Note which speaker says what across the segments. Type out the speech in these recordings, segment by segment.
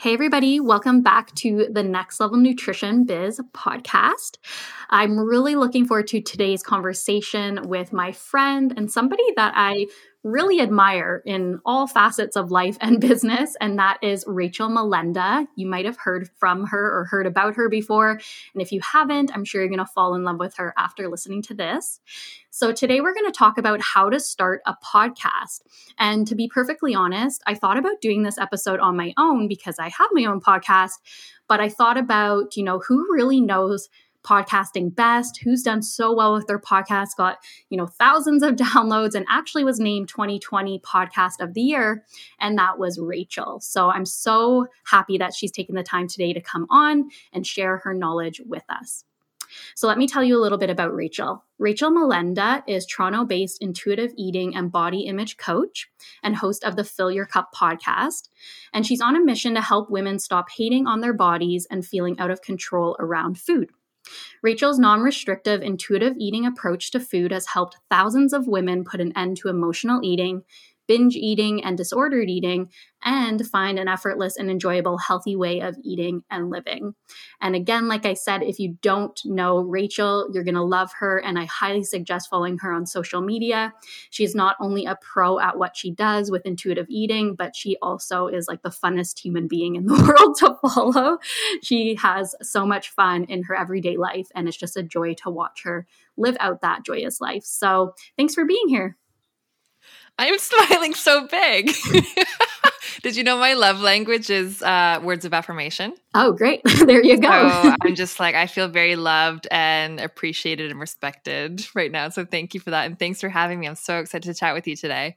Speaker 1: Hey, everybody, welcome back to the Next Level Nutrition Biz podcast. I'm really looking forward to today's conversation with my friend and somebody that I really admire in all facets of life and business, and that is Rachel Molenda. You might have heard from her or heard about her before. And if you haven't, I'm sure you're going to fall in love with her after listening to this. So, today we're going to talk about how to start a podcast. And to be perfectly honest, I thought about doing this episode on my own because I have my own podcast, but I thought about, you know, who really knows podcasting best, who's done so well with their podcast, got, you know, thousands of downloads and actually was named 2020 podcast of the year and that was Rachel. So I'm so happy that she's taken the time today to come on and share her knowledge with us. So let me tell you a little bit about Rachel. Rachel Molenda is Toronto based intuitive eating and body image coach and host of the Fill Your Cup podcast. And she's on a mission to help women stop hating on their bodies and feeling out of control around food. Rachel's non restrictive, intuitive eating approach to food has helped thousands of women put an end to emotional eating, binge eating, and disordered eating, and find an effortless and enjoyable, healthy way of eating and living. And again, like I said, if you don't know Rachel, you're going to love her. And I highly suggest following her on social media. She's not only a pro at what she does with intuitive eating, but she also is like the funnest human being in the world to follow. She has so much fun in her everyday life, and it's just a joy to watch her live out that joyous life. So thanks for being here.
Speaker 2: I'm smiling so big. Did you know my love language is uh, words of affirmation?
Speaker 1: Oh, great. there you go.
Speaker 2: So I'm just like, I feel very loved and appreciated and respected right now. So thank you for that. And thanks for having me. I'm so excited to chat with you today.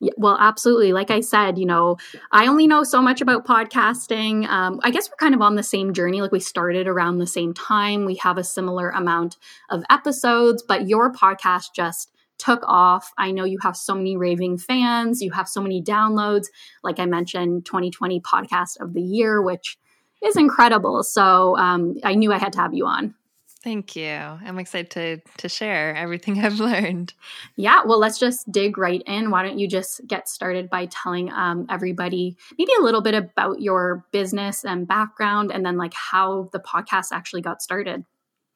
Speaker 1: Yeah, well, absolutely. Like I said, you know, I only know so much about podcasting. Um, I guess we're kind of on the same journey. Like we started around the same time. We have a similar amount of episodes, but your podcast just took off. I know you have so many raving fans, you have so many downloads. Like I mentioned, 2020 podcast of the year, which is incredible. So um, I knew I had to have you on.
Speaker 2: Thank you. I'm excited to to share everything I've learned.
Speaker 1: Yeah, well, let's just dig right in. Why don't you just get started by telling um, everybody maybe a little bit about your business and background, and then like how the podcast actually got started.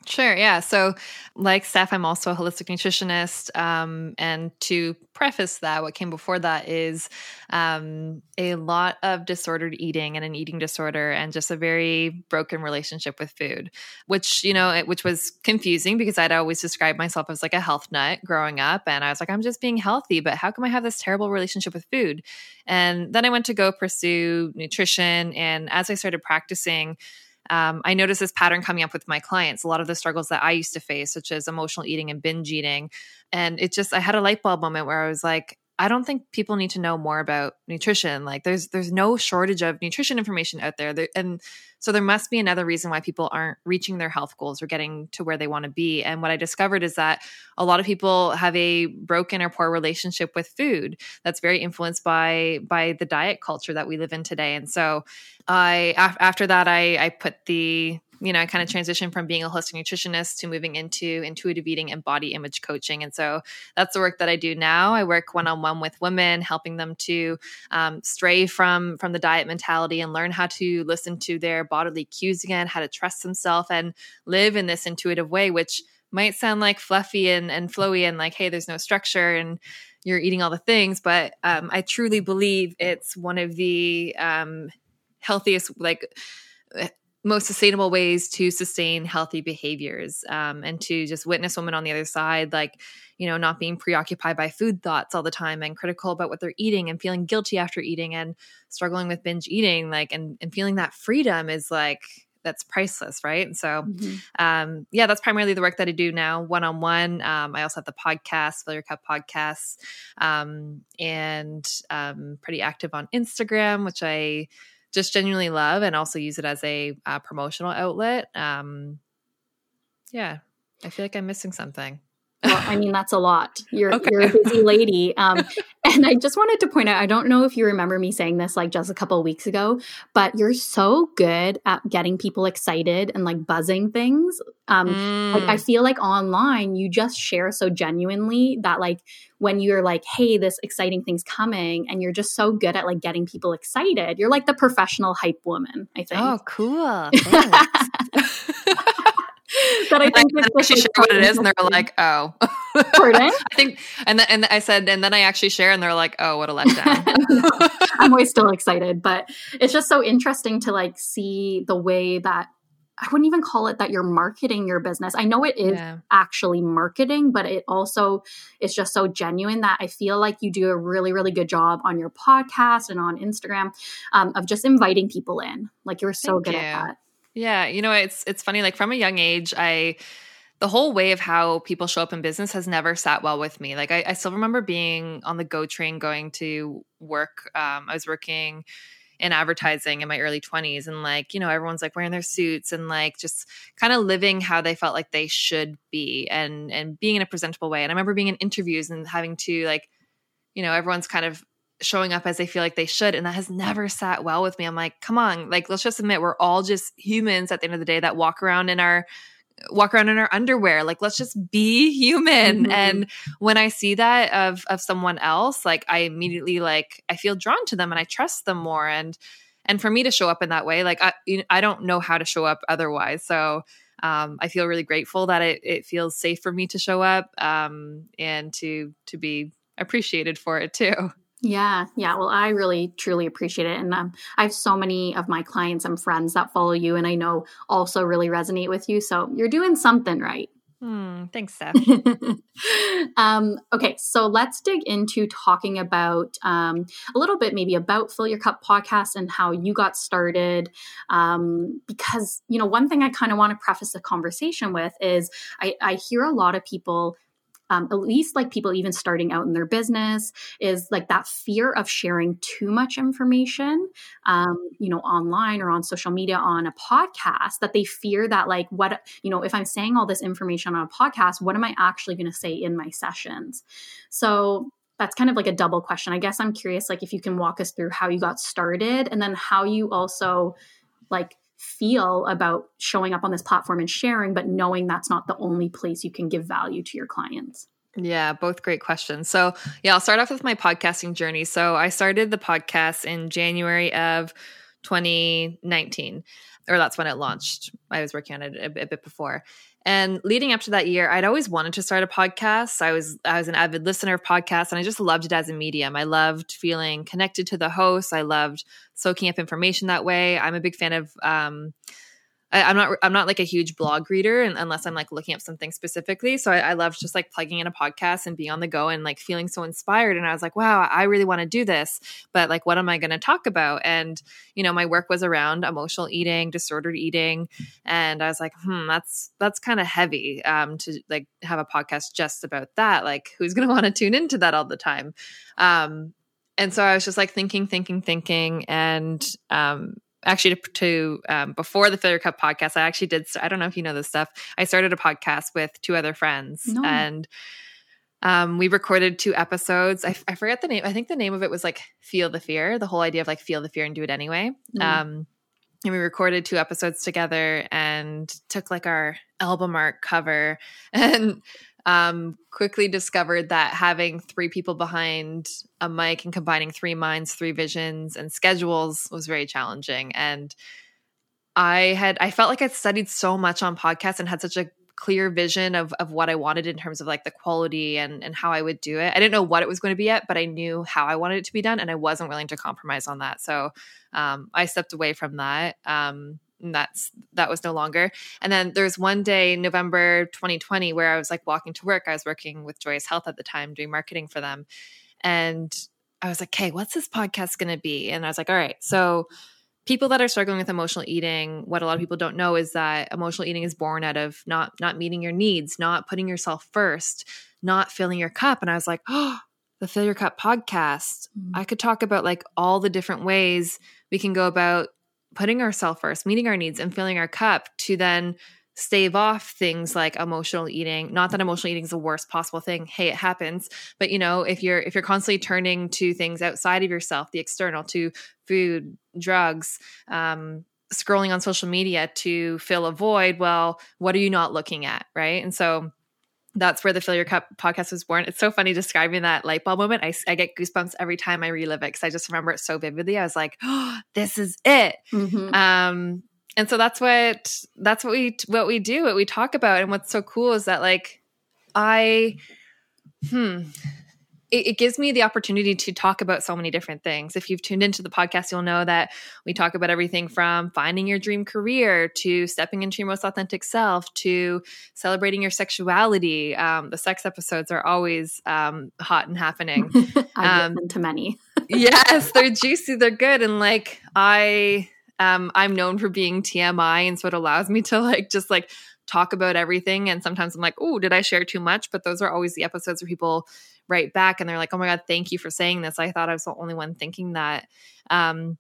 Speaker 2: Sure. Yeah. So, like Steph, I'm also a holistic nutritionist. Um, and to preface that, what came before that is um, a lot of disordered eating and an eating disorder, and just a very broken relationship with food, which you know, it, which was confusing because I'd always described myself as like a health nut growing up, and I was like, I'm just being healthy, but how come I have this terrible relationship with food? And then I went to go pursue nutrition, and as I started practicing um, I noticed this pattern coming up with my clients. A lot of the struggles that I used to face, such as emotional eating and binge eating, and it just I had a light bulb moment where I was like, I don't think people need to know more about nutrition. Like there's there's no shortage of nutrition information out there. there. And so there must be another reason why people aren't reaching their health goals or getting to where they want to be. And what I discovered is that a lot of people have a broken or poor relationship with food that's very influenced by by the diet culture that we live in today. And so I after that I I put the you know, I kind of transitioned from being a holistic nutritionist to moving into intuitive eating and body image coaching. And so that's the work that I do now. I work one on one with women, helping them to um, stray from from the diet mentality and learn how to listen to their bodily cues again, how to trust themselves and live in this intuitive way, which might sound like fluffy and, and flowy and like, hey, there's no structure and you're eating all the things. But um, I truly believe it's one of the um, healthiest, like, most sustainable ways to sustain healthy behaviors um, and to just witness women on the other side like you know not being preoccupied by food thoughts all the time and critical about what they're eating and feeling guilty after eating and struggling with binge eating like and, and feeling that freedom is like that's priceless, right? And so, mm-hmm. um, yeah, that's primarily the work that I do now, one on one. I also have the podcast, Fill Your Cup Podcasts, um, and um, pretty active on Instagram, which I just genuinely love, and also use it as a uh, promotional outlet. Um, yeah, I feel like I'm missing something.
Speaker 1: Well, I mean, that's a lot. You're okay. you're a busy lady. Um, and I just wanted to point out, I don't know if you remember me saying this like just a couple weeks ago, but you're so good at getting people excited and like buzzing things. Um, mm. like I mm. feel like online you just share so genuinely that like when you're like, hey, this exciting thing's coming, and you're just so good at like getting people excited. You're like the professional hype woman, I think.
Speaker 2: Oh, cool. that I think I actually share what it is, and they're like, "Oh." Pardon? I think, and then, and I said, and then I actually share, and they're like, "Oh, what a letdown."
Speaker 1: I'm always still excited, but it's just so interesting to like see the way that I wouldn't even call it that you're marketing your business. I know it is yeah. actually marketing, but it also is just so genuine that I feel like you do a really, really good job on your podcast and on Instagram um, of just inviting people in. Like you're so Thank good you. at that.
Speaker 2: Yeah, you know, it's it's funny like from a young age I the whole way of how people show up in business has never sat well with me. Like I, I still remember being on the GO train going to work. Um, I was working in advertising in my early 20s and like you know everyone's like wearing their suits and like just kind of living how they felt like they should be and and being in a presentable way and i remember being in interviews and having to like you know everyone's kind of showing up as they feel like they should. And that has never sat well with me. I'm like, come on, like, let's just admit we're all just humans at the end of the day that walk around in our walk around in our underwear like let's just be human mm-hmm. and when i see that of of someone else like i immediately like i feel drawn to them and i trust them more and and for me to show up in that way like i i don't know how to show up otherwise so um, I feel really grateful that it, it feels safe for me to show up um, and to to be appreciated for it too.
Speaker 1: Yeah, yeah. Well, I really truly appreciate it, and um, I have so many of my clients and friends that follow you, and I know also really resonate with you. So you're doing something right.
Speaker 2: Hmm, thanks, Steph.
Speaker 1: um, okay, so let's dig into talking about um, a little bit, maybe about Fill Your Cup podcast and how you got started. Um, because you know, one thing I kind of want to preface the conversation with is I, I hear a lot of people um, at least like people even starting out in their business is like that fear of sharing too much information um, you know online or on social media on a podcast that they fear that like what you know if i'm saying all this information on a podcast what am i actually going to say in my sessions? So that's kind of like a double question. I guess i'm curious like if you can walk us through how you got started and then how you also like feel about showing up on this platform and sharing, but knowing that's not the only place you can give value to your clients?
Speaker 2: Yeah, both great questions. So, yeah, I'll start off with my podcasting journey. So, I started the podcast in January of 2019, or that's when it launched. I was working on it a, a bit before. And leading up to that year, I'd always wanted to start a podcast. I was I was an avid listener of podcasts and I just loved it as a medium. I loved feeling connected to the host. I loved soaking up information that way. I'm a big fan of um, I, am not I'm not like a huge blog reader and, unless I'm like looking up something specifically. So I, I love just like plugging in a podcast and being on the go and like feeling so inspired. And I was like, wow, I really want to do this, but like, what am I going to talk about? And you know, my work was around emotional eating, disordered eating, and I was like, hmm, that's that's kind of heavy um, to like have a podcast just about that. Like, who's going to want to tune into that all the time? Um, and so I was just like thinking, thinking, thinking, and um, actually to, to um, before the Your Cup podcast, I actually did. I don't know if you know this stuff. I started a podcast with two other friends, no. and um, we recorded two episodes. I, I, forget the name. I think the name of it was like "Feel the Fear." The whole idea of like feel the fear and do it anyway. Mm. Um, and we recorded two episodes together and took like our album art cover and um, quickly discovered that having three people behind a mic and combining three minds, three visions, and schedules was very challenging. And I had I felt like I'd studied so much on podcasts and had such a clear vision of of what I wanted in terms of like the quality and and how I would do it. I didn't know what it was going to be yet, but I knew how I wanted it to be done, and I wasn't willing to compromise on that. So um, I stepped away from that. Um, and that's that was no longer. And then there's one day, November 2020, where I was like walking to work. I was working with Joyous Health at the time, doing marketing for them, and I was like, "Okay, what's this podcast going to be?" And I was like, "All right, so." people that are struggling with emotional eating, what a lot of people don't know is that emotional eating is born out of not not meeting your needs, not putting yourself first, not filling your cup. And I was like, oh, the Fill Your Cup podcast. Mm-hmm. I could talk about like all the different ways we can go about putting ourselves first, meeting our needs and filling our cup to then stave off things like emotional eating. Not that emotional eating is the worst possible thing. Hey it happens. But you know if you're if you're constantly turning to things outside of yourself the external to food drugs um, scrolling on social media to fill a void well what are you not looking at right? And so that's where the Fill Your Cup podcast was born. It's so funny describing that light bulb moment. I, I get goosebumps every time I relive it because I just remember it so vividly. I was like, oh, this is it. Mm-hmm. Um, and so that's what that's what we what we do what we talk about and what's so cool is that like i hmm it, it, gives me the opportunity to talk about so many different things if you've tuned into the podcast you'll know that we talk about everything from finding your dream career to stepping into your most authentic self to celebrating your sexuality um, the sex episodes are always um, hot and happening
Speaker 1: i've um, to many
Speaker 2: yes they're juicy they're good and like i um, I'm known for being TMI, and so it allows me to like just like talk about everything. And sometimes I'm like, oh, did I share too much? But those are always the episodes where people write back and they're like, oh my god, thank you for saying this. I thought I was the only one thinking that. Um,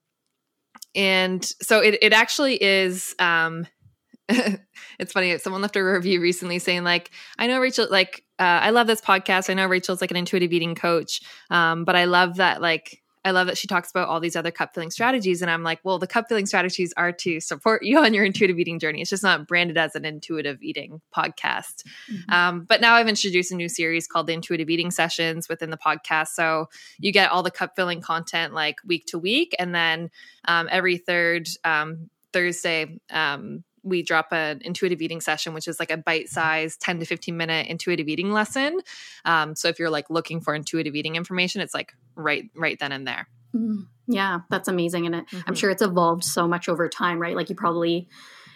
Speaker 2: and so it it actually is. Um, it's funny. Someone left a review recently saying like, I know Rachel, like, uh, I love this podcast. I know Rachel's like an intuitive eating coach, um, but I love that like I love that she talks about all these other cup filling strategies. And I'm like, well, the cup filling strategies are to support you on your intuitive eating journey. It's just not branded as an intuitive eating podcast. Mm-hmm. Um, but now I've introduced a new series called the Intuitive Eating Sessions within the podcast. So you get all the cup filling content like week to week. And then um, every third um, Thursday, um, we drop an intuitive eating session, which is like a bite sized 10 to 15 minute intuitive eating lesson. Um, so if you're like looking for intuitive eating information, it's like right, right then and there.
Speaker 1: Mm, yeah, that's amazing. And it, mm-hmm. I'm sure it's evolved so much over time, right? Like you probably,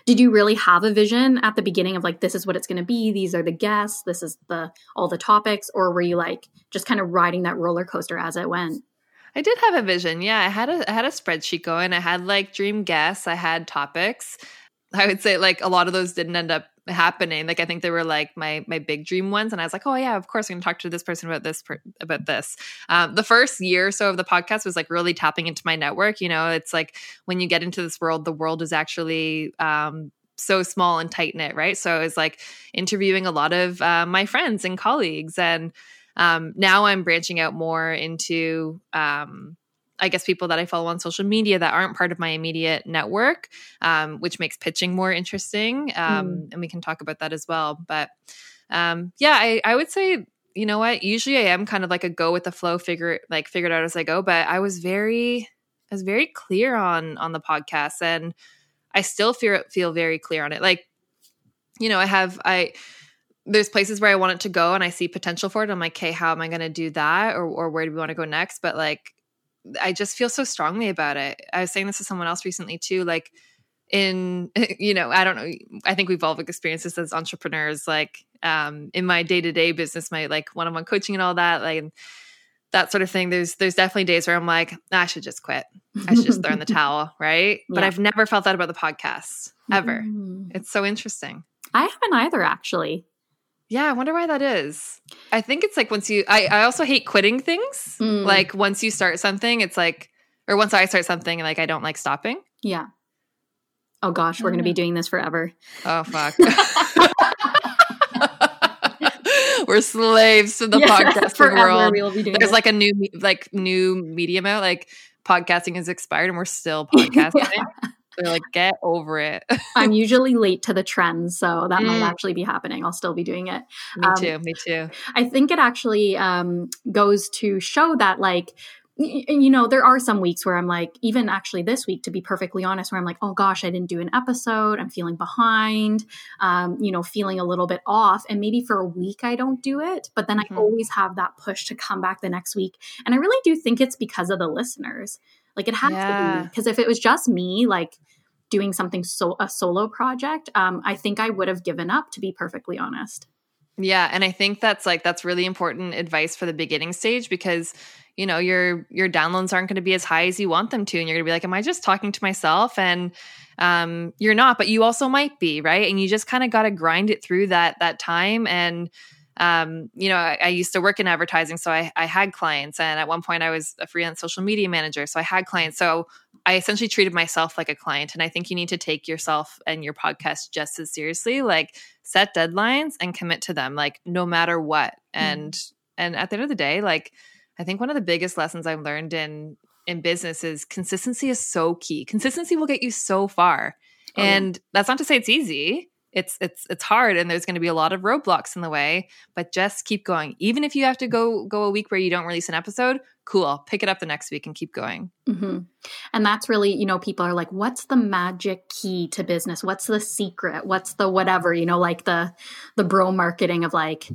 Speaker 1: did you really have a vision at the beginning of like, this is what it's going to be? These are the guests. This is the, all the topics. Or were you like just kind of riding that roller coaster as it went?
Speaker 2: I did have a vision. Yeah, I had a I had a spreadsheet going. I had like dream guests. I had topics. I would say like a lot of those didn't end up happening. Like I think they were like my my big dream ones, and I was like, oh yeah, of course I'm gonna talk to this person about this per- about this. Um, the first year or so of the podcast was like really tapping into my network. You know, it's like when you get into this world, the world is actually um, so small and tight knit, right? So I was like interviewing a lot of uh, my friends and colleagues, and um, now I'm branching out more into um, I guess people that I follow on social media that aren't part of my immediate network, um, which makes pitching more interesting. Um, mm. And we can talk about that as well. But um, yeah, I, I would say you know what usually i am kind of like a go with the flow figure like figured out as i go but i was very i was very clear on on the podcast and i still feel feel very clear on it like you know i have i there's places where i want it to go and i see potential for it i'm like okay how am i going to do that or, or where do we want to go next but like I just feel so strongly about it. I was saying this to someone else recently too. Like in you know, I don't know. I think we've all experienced this as entrepreneurs. Like um, in my day to day business, my like one on one coaching and all that, like that sort of thing. There's there's definitely days where I'm like, I should just quit. I should just throw in the towel, right? Yeah. But I've never felt that about the podcast ever. Mm. It's so interesting.
Speaker 1: I haven't either, actually.
Speaker 2: Yeah, I wonder why that is. I think it's like once you I, I also hate quitting things. Mm. Like once you start something, it's like or once I start something, like I don't like stopping.
Speaker 1: Yeah. Oh gosh, we're gonna be doing this forever.
Speaker 2: Oh fuck. we're slaves to the yeah, podcasting world. We will be doing There's it. like a new like new medium out, like podcasting has expired and we're still podcasting. yeah. They're like, get over it.
Speaker 1: I'm usually late to the trends, so that mm. might actually be happening. I'll still be doing it.
Speaker 2: Me um, too. Me too.
Speaker 1: I think it actually um, goes to show that, like, you know, there are some weeks where I'm like, even actually this week, to be perfectly honest, where I'm like, oh gosh, I didn't do an episode. I'm feeling behind, um, you know, feeling a little bit off. And maybe for a week I don't do it, but then mm-hmm. I always have that push to come back the next week. And I really do think it's because of the listeners. Like it has yeah. to be because if it was just me, like doing something so a solo project, um, I think I would have given up. To be perfectly honest.
Speaker 2: Yeah, and I think that's like that's really important advice for the beginning stage because you know your your downloads aren't going to be as high as you want them to and you're going to be like am i just talking to myself and um, you're not but you also might be right and you just kind of got to grind it through that that time and um, you know I, I, used to work in advertising so I, I had clients and at one point i was a freelance social media manager so i had clients so i essentially treated myself like a client and i think you need to take yourself and your podcast just as seriously like set deadlines and commit to them like no matter what mm. and and at the end of the day like I think one of the biggest lessons I've learned in in business is consistency is so key. Consistency will get you so far. Oh, and that's not to say it's easy. It's it's it's hard and there's going to be a lot of roadblocks in the way, but just keep going. Even if you have to go go a week where you don't release an episode, cool. Pick it up the next week and keep going.
Speaker 1: Mm-hmm. And that's really, you know, people are like, what's the magic key to business? What's the secret? What's the whatever, you know, like the the bro marketing of like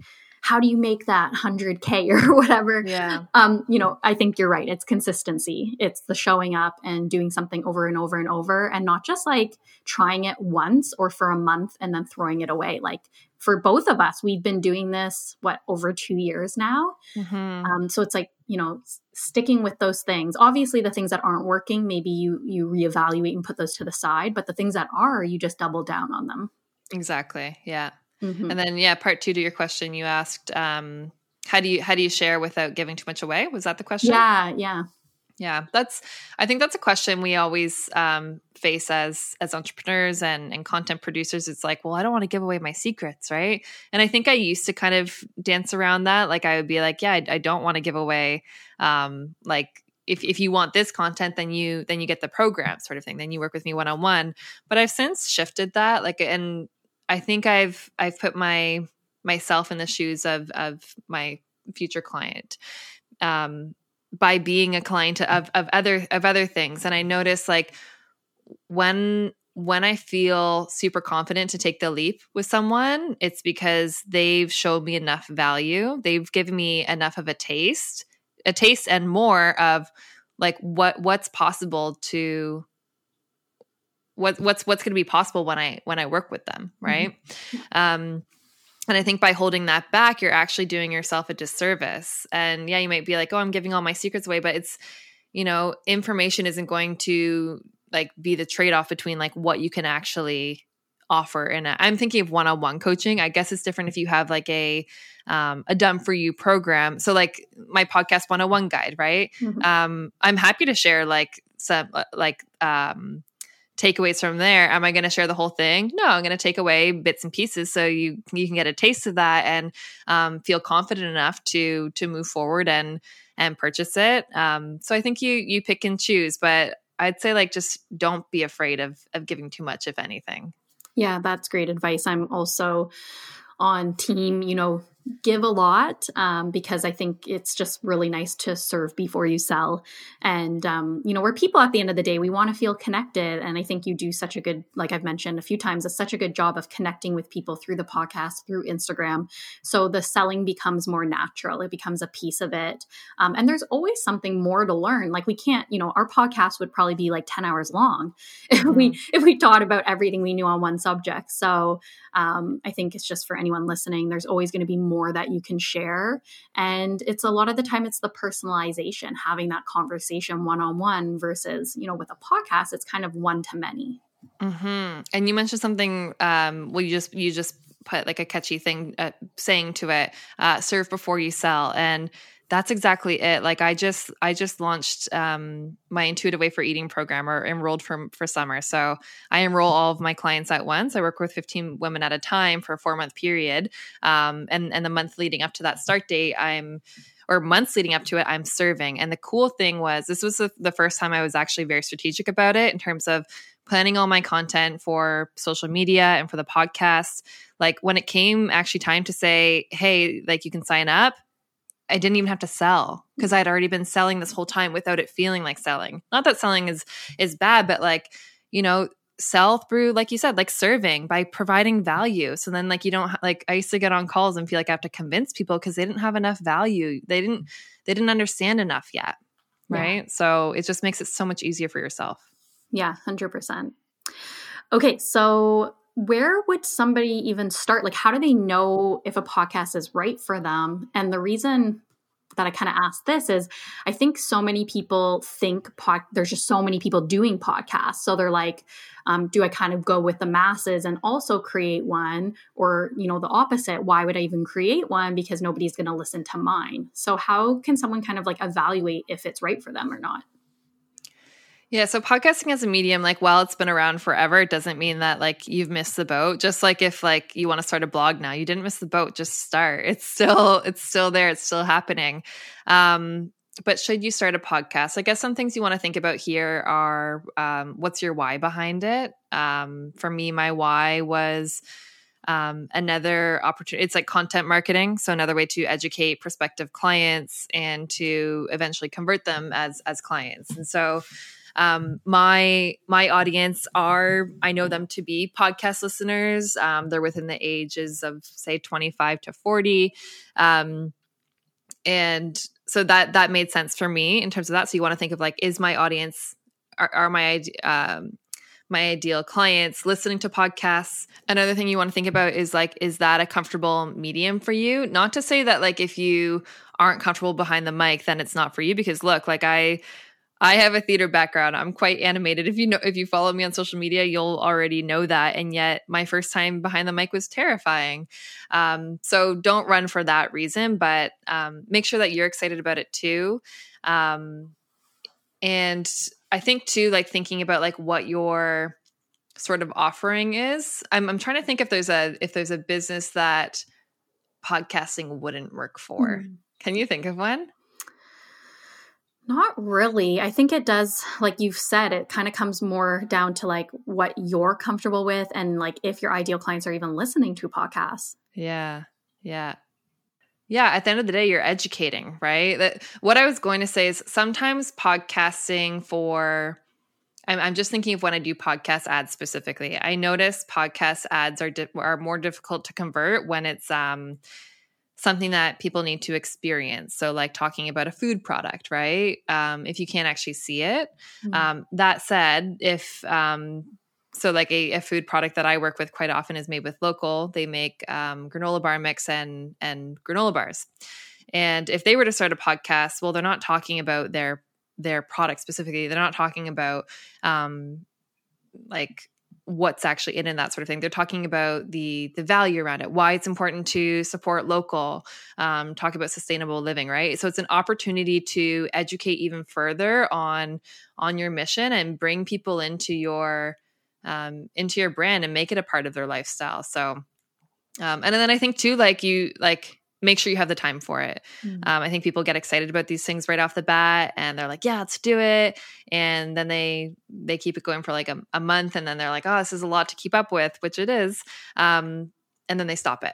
Speaker 1: how do you make that 100k or whatever?
Speaker 2: Yeah.
Speaker 1: Um you know i think you're right. It's consistency. It's the showing up and doing something over and over and over and not just like trying it once or for a month and then throwing it away. Like for both of us we've been doing this what over two years now? Mm-hmm. um, so it's like you know sticking with those things. Obviously the things that aren't working maybe you you reevaluate and put those to the side but the things that are you just double down on them.
Speaker 2: Exactly. Yeah Mm-hmm. And then, yeah, part two to your question, you asked, um, how do you how do you share without giving too much away? Was that the question?
Speaker 1: Yeah, yeah,
Speaker 2: yeah. That's I think that's a question we always um, face as as entrepreneurs and and content producers. It's like, well, I don't want to give away my secrets, right? And I think I used to kind of dance around that. Like I would be like, yeah, I, I don't want to give away, um, like if, if you want this content then you then you get the program sort of thing then you work with me one-on-one but i've since shifted that like and I think I've I've put my myself in the shoes of of my future client um, by being a client of of other of other things, and I notice like when when I feel super confident to take the leap with someone, it's because they've showed me enough value. They've given me enough of a taste, a taste and more of like what what's possible to what what's what's going to be possible when I when I work with them, mm-hmm. right? Mm-hmm. Um, and I think by holding that back, you're actually doing yourself a disservice. And yeah, you might be like, "Oh, I'm giving all my secrets away," but it's you know, information isn't going to like be the trade off between like what you can actually offer and i'm thinking of one-on-one coaching i guess it's different if you have like a um, a done for you program so like my podcast 101 guide right mm-hmm. um, i'm happy to share like some uh, like um, takeaways from there. Am i going to share the whole thing? No i'm going to take away bits and pieces so you you can get a taste of that and um, feel confident enough to to move forward and and purchase it. Um, so i think you you pick and choose but i'd say like just don't be afraid of of giving too much if anything.
Speaker 1: Yeah that's great advice. I'm also on team you know give a lot um, because I think it's just really nice to serve before you sell. And, um, you know, we're people at the end of the day, we want to feel connected. And I think you do such a good, like I've mentioned a few times, a such a good job of connecting with people through the podcast, through Instagram. So the selling becomes more natural, it becomes a piece of it. Um, and there's always something more to learn. Like we can't, you know, our podcast would probably be like 10 hours long if mm-hmm. we if we taught about everything we knew on one subject. So um, I think it's just for anyone listening, there's always going to be more more that you can share. And it's a lot of the time, it's the personalization, having that conversation one on one versus, you know, with a podcast, it's kind of one to many.
Speaker 2: Mm-hmm. And you mentioned something, um, well, you just, you just, put like a catchy thing uh, saying to it uh, serve before you sell and that's exactly it. Like i just i just launched um, my intuitive way for eating program or enrolled for for summer. So i enroll all of my clients at once. I work with 15 women at a time for a four month period. Um, and and the month leading up to that start date i'm or months leading up to it i'm serving. And the cool thing was this was the, the first time i was actually very strategic about it in terms of planning all my content for social media and for the podcast. Like when it came actually time to say hey like you can sign up I didn't even have to sell because I'd already been selling this whole time without it feeling like selling. Not that selling is is bad, but like, you know, sell through like you said, like serving by providing value. So then like you don't like I used to get on calls and feel like I have to convince people because they didn't have enough value. They didn't they didn't understand enough yet. Right? Yeah. So it just makes it so much easier for yourself.
Speaker 1: Yeah, 100%. Okay, so where would somebody even start? Like, how do they know if a podcast is right for them? And the reason that I kind of asked this is I think so many people think pod, there's just so many people doing podcasts. So they're like, um, do I kind of go with the masses and also create one? Or, you know, the opposite, why would I even create one? Because nobody's going to listen to mine. So, how can someone kind of like evaluate if it's right for them or not?
Speaker 2: Yeah, so podcasting as a medium, like while it's been around forever, it doesn't mean that like you've missed the boat. Just like if like you want to start a blog now, you didn't miss the boat, just start. It's still it's still there, it's still happening. Um, but should you start a podcast? I guess some things you want to think about here are um, what's your why behind it? Um, for me, my why was um, another opportunity. It's like content marketing, so another way to educate prospective clients and to eventually convert them as as clients. And so um, my my audience are I know them to be podcast listeners. Um, they're within the ages of say 25 to 40. Um, and so that that made sense for me in terms of that. So you want to think of like, is my audience are, are my um, my ideal clients listening to podcasts another thing you want to think about is like is that a comfortable medium for you not to say that like if you aren't comfortable behind the mic then it's not for you because look like i I have a theater background. I'm quite animated. If you know if you follow me on social media, you'll already know that. And yet my first time behind the mic was terrifying. Um, so don't run for that reason, but um, make sure that you're excited about it too. Um, and I think too, like thinking about like what your sort of offering is. I'm, I'm trying to think if there's a if there's a business that podcasting wouldn't work for. Mm. Can you think of one?
Speaker 1: Not really. I think it does, like you've said, it kind of comes more down to like what you're comfortable with and like if your ideal clients are even listening to podcasts.
Speaker 2: Yeah. Yeah. Yeah, at the end of the day, you're educating, right? That what I was going to say is sometimes podcasting for I'm, I'm just thinking of when I do podcast ads specifically. I notice podcast ads are di- are more difficult to convert when it's um something that people need to experience. So, like talking about a food product, right? Um, if you can't actually see it. Mm-hmm. Um, that said, if um, so, like a, a, food product that I work with quite often is made with local. They make um, granola bar mix and and granola bars. And if they were to start a podcast, well, they're not talking about their their product specifically. They're not talking about um, like what's actually in and that sort of thing. They're talking about the the value around it, why it's important to support local, um, talk about sustainable living, right? So it's an opportunity to educate even further on on your mission and bring people into your um, into your brand and make it a part of their lifestyle. So, um, and then I think too, like you like make sure you have the time for it. Mm-hmm. Um, I think people get excited about these things right off the bat, and they're like, "Yeah, let's do it." And then they they keep it going for like a, a month, and then they're like, "Oh, this is a lot to keep up with," which it is. Um, and then they stop it,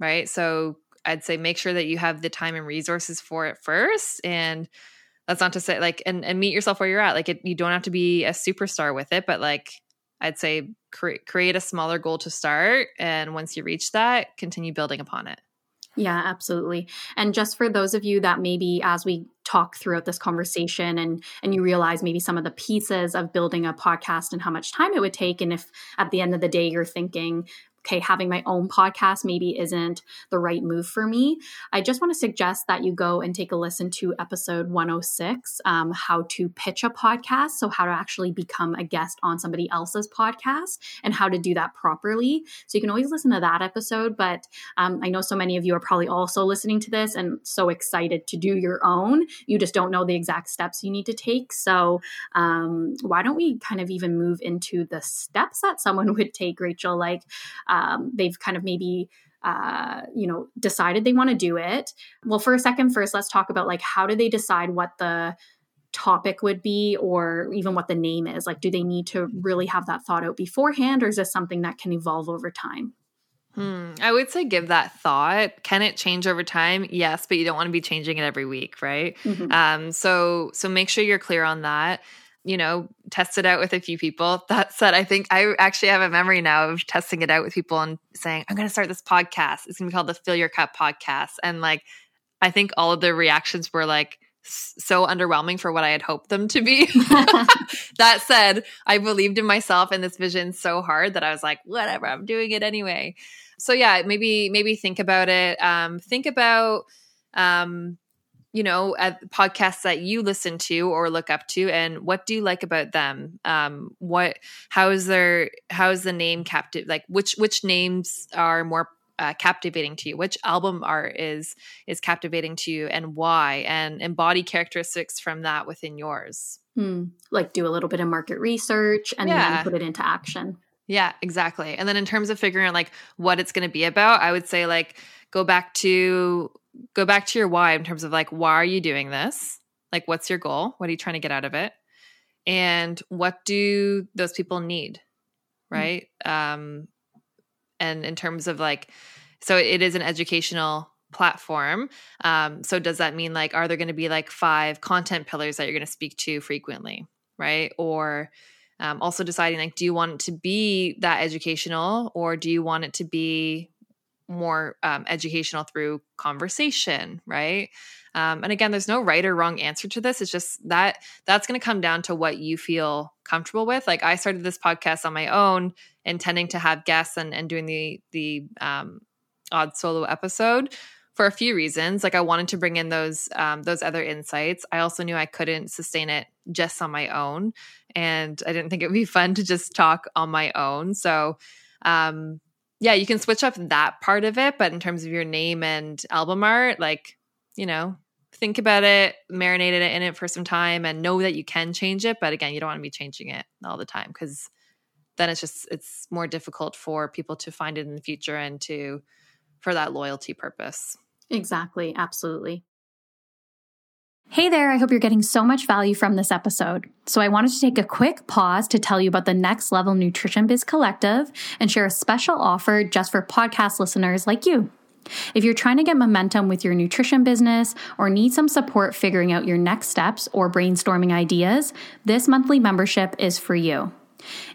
Speaker 2: right? So I'd say make sure that you have the time and resources for it first, and that's not to say like and and meet yourself where you're at. Like it, you don't have to be a superstar with it, but like I'd say cre- create a smaller goal to start, and once you reach that, continue building upon it.
Speaker 1: Yeah, absolutely. And just for those of you that maybe as we talk throughout this conversation and and you realize maybe some of the pieces of building a podcast and how much time it would take and if at the end of the day you're thinking okay, having my own podcast maybe isn't the right move for me, I just want to suggest that you go and take a listen to episode 106, um, how to pitch a podcast. So, how to actually become a guest on somebody else's podcast and how to do that properly. So, you can always listen to that episode. But um, I know so many of you are probably also listening to this and so excited to do your own. You just don't know the exact steps you need to take. So, um, why don't we kind of even move into the steps that someone would take, Rachel? Like, um, they've kind of maybe uh, you know decided they want to do it well for a second first let's talk about like how do they decide what the topic would be or even what the name is like do they need to really have that thought out beforehand or is this something that can evolve over time
Speaker 2: Hmm. I would say give that thought. Can it change over time? Yes, but you don't want to be changing it every week, right? Mm-hmm. Um, so so make sure you're clear on that you know, test it out with a few people. That said, I think I actually have a memory now of testing it out with people and saying, I'm going to start this podcast. It's going to be called the Fill Your Cup podcast. And like, I think all of the reactions were like, so underwhelming for what I had hoped them to be. that said, I believed in myself and this vision so hard that I was like, whatever, I'm doing it anyway. So yeah, maybe maybe think about it. Um, think about um, you know, podcasts that you listen to or look up to, and what do you like about them? Um, what how is their how is the name captive? Like which which names are more uh, captivating to you which album art is is captivating to you and why and embody characteristics from that within yours
Speaker 1: hmm. like do a little bit of market research and yeah. then put it into action
Speaker 2: yeah exactly and then in terms of figuring out like what it's going to be about i would say like go back to go back to your why in terms of like why are you doing this? Like what's your goal? What are you trying to get out of it? And what do those people need? Hmm. right? Mm-hmm. um and in terms of like so it is an educational platform. Um, so does that mean like are there going to be like five content pillars that you're going to speak to frequently? Right? Or um, also deciding like do you want it to be that educational or do you want it to be more um, educational through conversation right um, and again there's no right or wrong answer to this it's just that that's going to come down to what you feel comfortable with like i started this podcast on my own intending to have guests and, and doing the the um, odd solo episode for a few reasons. Like I wanted to bring in those um, those other insights. I also knew I couldn't sustain it just on my own, and I didn't think it would be fun to just talk on my own. So, um, yeah, you can switch up that part of it, but in terms of your name and album art, like you know, think about it, marinate it in it for some time, and know that you can change it. But again, you don't want to be changing it all the time because then it's just it's more difficult for people to find it in the future and to for that loyalty purpose.
Speaker 1: Exactly, absolutely. Hey there, I hope you're getting so much value from this episode. So, I wanted to take a quick pause to tell you about the Next Level Nutrition Biz Collective and share a special offer just for podcast listeners like you. If you're trying to get momentum with your nutrition business or need some support figuring out your next steps or brainstorming ideas, this monthly membership is for you.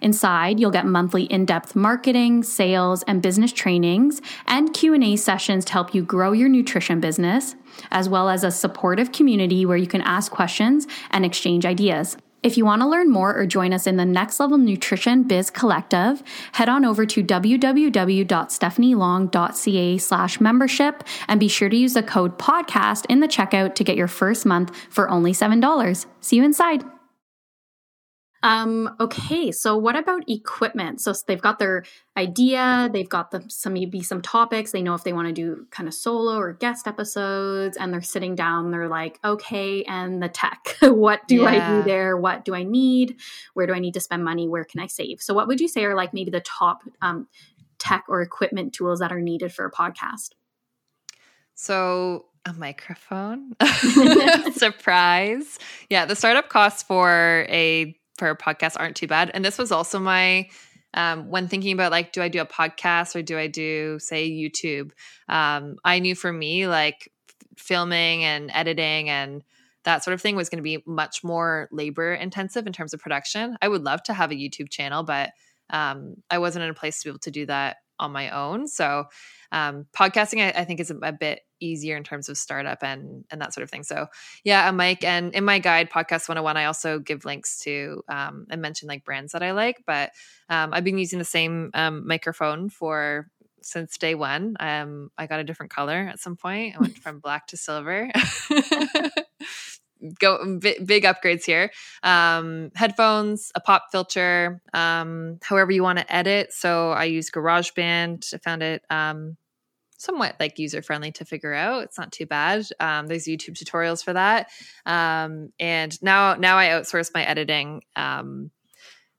Speaker 1: Inside, you'll get monthly in-depth marketing, sales, and business trainings and Q&A sessions to help you grow your nutrition business, as well as a supportive community where you can ask questions and exchange ideas. If you want to learn more or join us in the Next Level Nutrition Biz Collective, head on over to www.stephanielong.ca slash membership and be sure to use the code podcast in the checkout to get your first month for only $7. See you inside. Um, okay, so what about equipment? So they've got their idea, they've got the, some maybe some topics, they know if they want to do kind of solo or guest episodes, and they're sitting down, they're like, okay, and the tech. what do yeah. I do there? What do I need? Where do I need to spend money? Where can I save? So what would you say are like maybe the top um, tech or equipment tools that are needed for a podcast?
Speaker 2: So a microphone surprise yeah the startup costs for a for podcasts aren't too bad. And this was also my um, when thinking about like, do I do a podcast or do I do say YouTube? Um, I knew for me like filming and editing and that sort of thing was going to be much more labor intensive in terms of production. I would love to have a YouTube channel, but um, I wasn't in a place to be able to do that on my own. So um, podcasting, I, I, think, is a, a, bit easier in terms of startup and and that sort of thing. So yeah, a mic and in my guide, podcast 101, I also give links to um, and mention like brands that I like. But um, I've been using the same um, microphone for since day one. Um, I got a different color at some point. I went from black to silver. go big, big upgrades here. Um headphones a pop filter um however you want to edit. So i use garageband. I found it um somewhat like user friendly to figure out. It's not too bad. Um there's youtube tutorials for that. Um and now now i outsource my editing. Um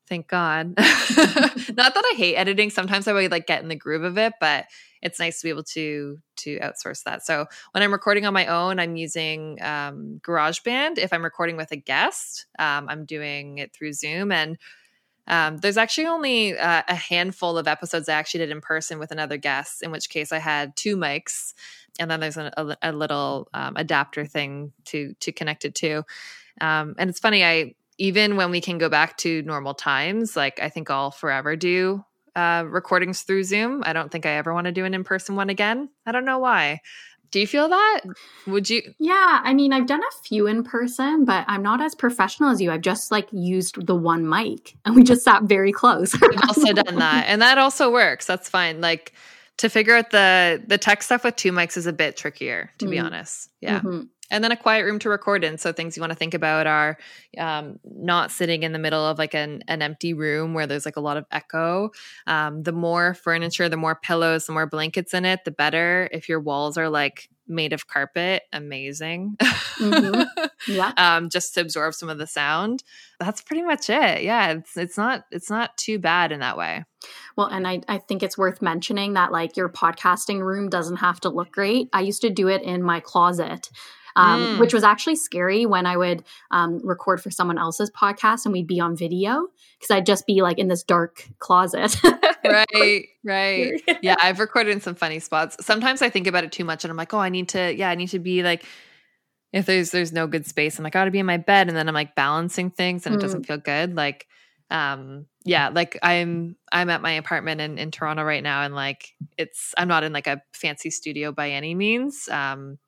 Speaker 2: thank god. Not that i hate editing. Sometimes i would like get in the groove of it but it's nice to be able to to outsource that. So when I'm recording on my own, I'm using um, GarageBand. If I'm recording with a guest, um, I'm doing it through Zoom. And um, there's actually only uh, a handful of episodes I actually did in person with another guest, in which case I had two mics, and then there's a, a, a little um, adapter thing to to connect it to. Um, and it's funny, I even when we can go back to normal times, like I think I'll forever do uh, recordings through Zoom. I don't think I ever want to do an in person one again. I don't know why. Do you feel that? Would you?
Speaker 1: Yeah, I mean, I've done a few in person, but I'm not as professional as you. I've just like used the one mic and we just sat very close.
Speaker 2: I've also done that. And that also works. That's fine. Like to figure out the the tech stuff with two mics is a bit trickier, to mm. be honest. Yeah. Mm-hmm and then a quiet room to record in. So things you want to think about are um, not sitting in the middle of like an, an empty room where there's like a lot of echo. Um, the more furniture, the more pillows, the more blankets in it, the better. If your walls are like made of carpet, amazing. Mm-hmm. Yeah. um, just to absorb some of the sound. That's pretty much it. Yeah, it's it's not it's not too bad in that way.
Speaker 1: Well, and I, I think it's worth mentioning that like your podcasting room doesn't have to look great. I used to do it in my closet um, mm. which was actually scary when I would um, record for someone else's podcast and we'd be on video because I'd just be like in this dark closet.
Speaker 2: right, right. Yeah, I've recorded in some funny spots. Sometimes I think about it too much and I'm like, oh, I need to, yeah, I need to be like, if there's there's no good space, I'm like, I gotta be in my bed, and then I'm like balancing things, and mm. it doesn't mm. feel good. Like, um, yeah, like I'm I'm at my apartment in in Toronto right now, and like it's I'm not in like a fancy studio by any means. Um,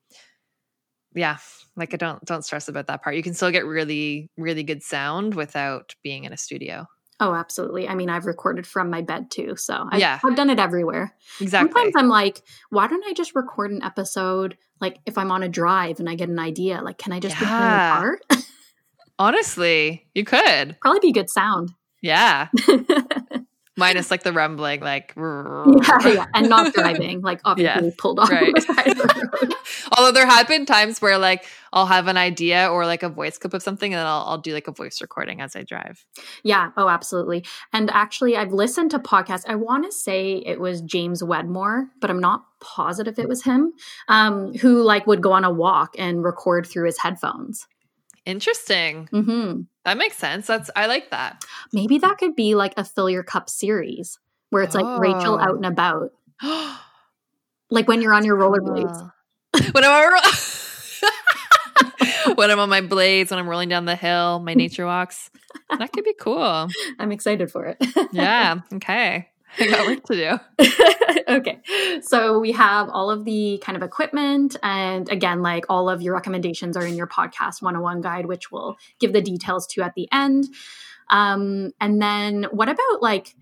Speaker 2: yeah like i don't don't stress about that part. You can still get really really good sound without being in a studio.
Speaker 1: Oh absolutely. I mean i've recorded from my bed too so I've, yeah. I've done it everywhere.
Speaker 2: Exactly.
Speaker 1: Sometimes i'm like why don't i just record an episode like if i'm on a drive and i get an idea like can i just yeah. record in the car
Speaker 2: honestly you could.
Speaker 1: Probably be good sound.
Speaker 2: Yeah minus like the rumbling, like
Speaker 1: yeah, yeah, and not driving, like obviously yeah, pulled off. Right. The
Speaker 2: Although there have been times where like I'll have an idea or like a voice clip of something, and then I'll, I'll do like a voice recording as I drive.
Speaker 1: Yeah. Oh, absolutely. And actually, I've listened to podcasts. I want to say it was James Wedmore, but I'm not positive it was him, um, who like would go on a walk and record through his headphones.
Speaker 2: Interesting. Mm-hmm. That makes sense. That's I like that.
Speaker 1: Maybe that could be like a fill your cup series where it's oh. like Rachel out and about. like when you're on your rollerblades.
Speaker 2: when I'm on, when I'm on my blades, when I'm rolling down the hill, my nature walks. That could be cool.
Speaker 1: I'm excited for it.
Speaker 2: yeah. Okay. I got work to do.
Speaker 1: okay. So we have all of the kind of equipment. And again, like all of your recommendations are in your podcast 101 guide, which we'll give the details to at the end. Um, and then what about like,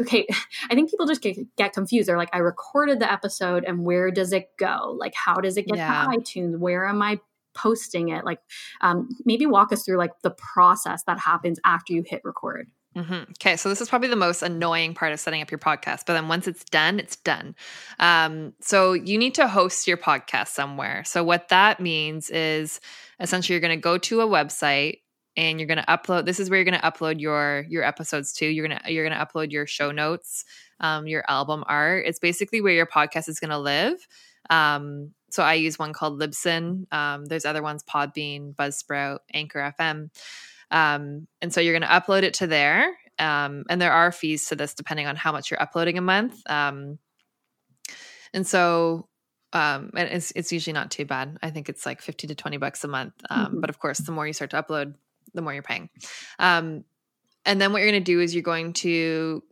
Speaker 1: okay, I think people just get, get confused. They're like, I recorded the episode and where does it go? Like, how does it get yeah. to iTunes? Where am I posting it? Like, um, maybe walk us through like the process that happens after you hit record.
Speaker 2: Mm-hmm. Okay, so this is probably the most annoying part of setting up your podcast, but then once it's done, it's done. Um, so you need to host your podcast somewhere. So what that means is essentially you're going to go to a website and you're going to upload. This is where you're going to upload your your episodes to. You're gonna you're going to upload your show notes, um, your album art. It's basically where your podcast is going to live. Um, so I use one called Libsyn. Um, there's other ones, Podbean, Buzzsprout, Anchor FM. Um, and so you're going to upload it to there. Um, and there are fees to this depending on how much you're uploading a month. Um, and so um, and it's, it's usually not too bad. I think it's like 50 to 20 bucks a month. Um, mm-hmm. But of course, the more you start to upload, the more you're paying. Um, and then what you're going to do is you're going to